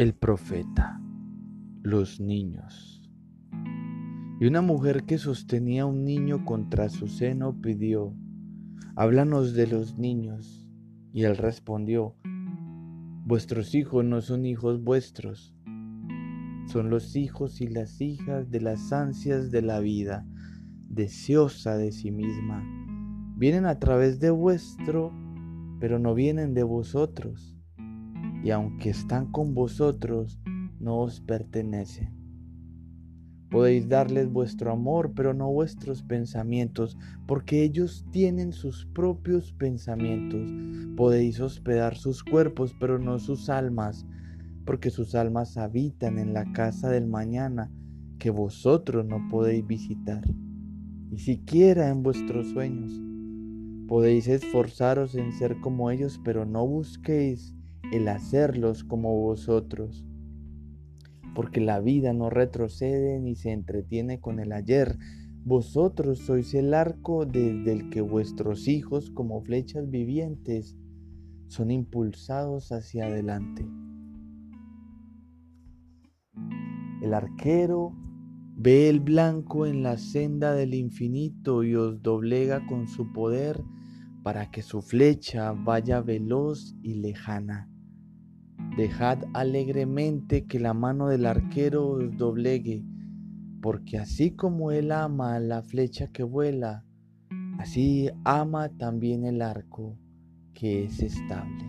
El profeta, los niños. Y una mujer que sostenía un niño contra su seno pidió, háblanos de los niños. Y él respondió, vuestros hijos no son hijos vuestros, son los hijos y las hijas de las ansias de la vida, deseosa de sí misma. Vienen a través de vuestro, pero no vienen de vosotros y aunque están con vosotros, no os pertenecen. Podéis darles vuestro amor, pero no vuestros pensamientos, porque ellos tienen sus propios pensamientos. Podéis hospedar sus cuerpos, pero no sus almas, porque sus almas habitan en la casa del mañana que vosotros no podéis visitar, ni siquiera en vuestros sueños. Podéis esforzaros en ser como ellos, pero no busquéis el hacerlos como vosotros. Porque la vida no retrocede ni se entretiene con el ayer. Vosotros sois el arco desde el que vuestros hijos, como flechas vivientes, son impulsados hacia adelante. El arquero ve el blanco en la senda del infinito y os doblega con su poder para que su flecha vaya veloz y lejana. Dejad alegremente que la mano del arquero os doblegue, porque así como él ama la flecha que vuela, así ama también el arco que es estable.